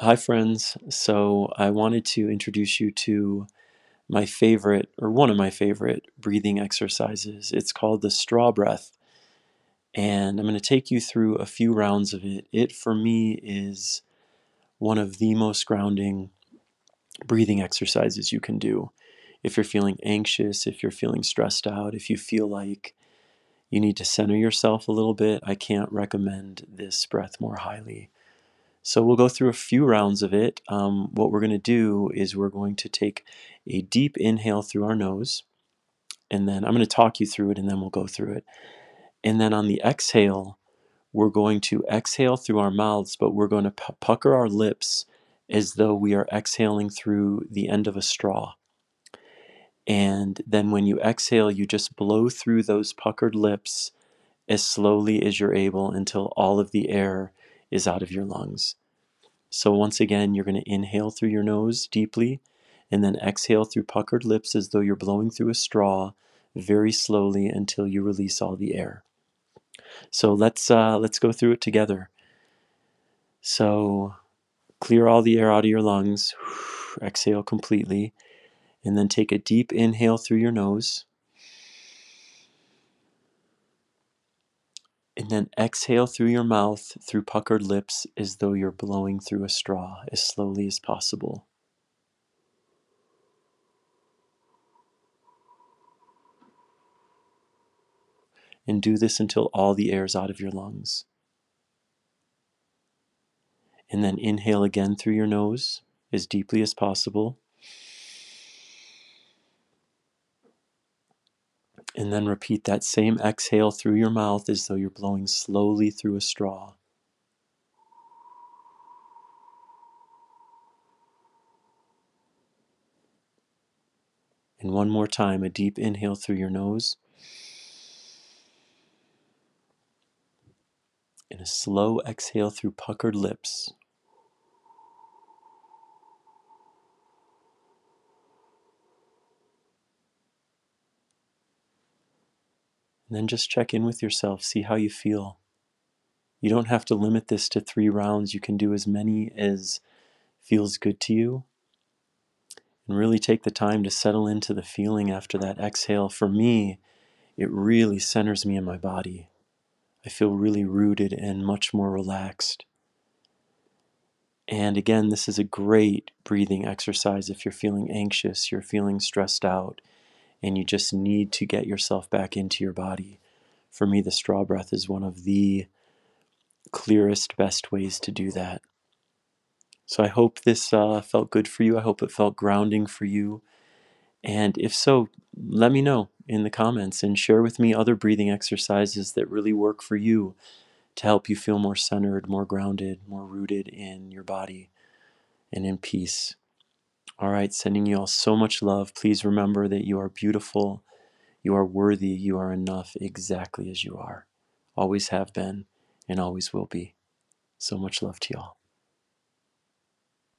Hi, friends. So, I wanted to introduce you to my favorite, or one of my favorite, breathing exercises. It's called the straw breath. And I'm going to take you through a few rounds of it. It, for me, is one of the most grounding breathing exercises you can do. If you're feeling anxious, if you're feeling stressed out, if you feel like you need to center yourself a little bit, I can't recommend this breath more highly. So we'll go through a few rounds of it. Um, what we're going to do is we're going to take a deep inhale through our nose, and then I'm going to talk you through it, and then we'll go through it. And then on the exhale, we're going to exhale through our mouths, but we're going to pu- pucker our lips as though we are exhaling through the end of a straw. And then when you exhale, you just blow through those puckered lips as slowly as you're able until all of the air is out of your lungs. So, once again, you're going to inhale through your nose deeply and then exhale through puckered lips as though you're blowing through a straw very slowly until you release all the air. So, let's, uh, let's go through it together. So, clear all the air out of your lungs, exhale completely, and then take a deep inhale through your nose. And then exhale through your mouth through puckered lips as though you're blowing through a straw as slowly as possible. And do this until all the air is out of your lungs. And then inhale again through your nose as deeply as possible. And then repeat that same exhale through your mouth as though you're blowing slowly through a straw. And one more time, a deep inhale through your nose. And a slow exhale through puckered lips. And then just check in with yourself, see how you feel. You don't have to limit this to three rounds. You can do as many as feels good to you. And really take the time to settle into the feeling after that exhale. For me, it really centers me in my body. I feel really rooted and much more relaxed. And again, this is a great breathing exercise if you're feeling anxious, you're feeling stressed out, and you just need to get yourself back into your body. For me, the straw breath is one of the clearest, best ways to do that. So I hope this uh, felt good for you. I hope it felt grounding for you. And if so, let me know in the comments and share with me other breathing exercises that really work for you to help you feel more centered, more grounded, more rooted in your body and in peace. All right, sending you all so much love. Please remember that you are beautiful, you are worthy, you are enough exactly as you are. Always have been and always will be. So much love to y'all.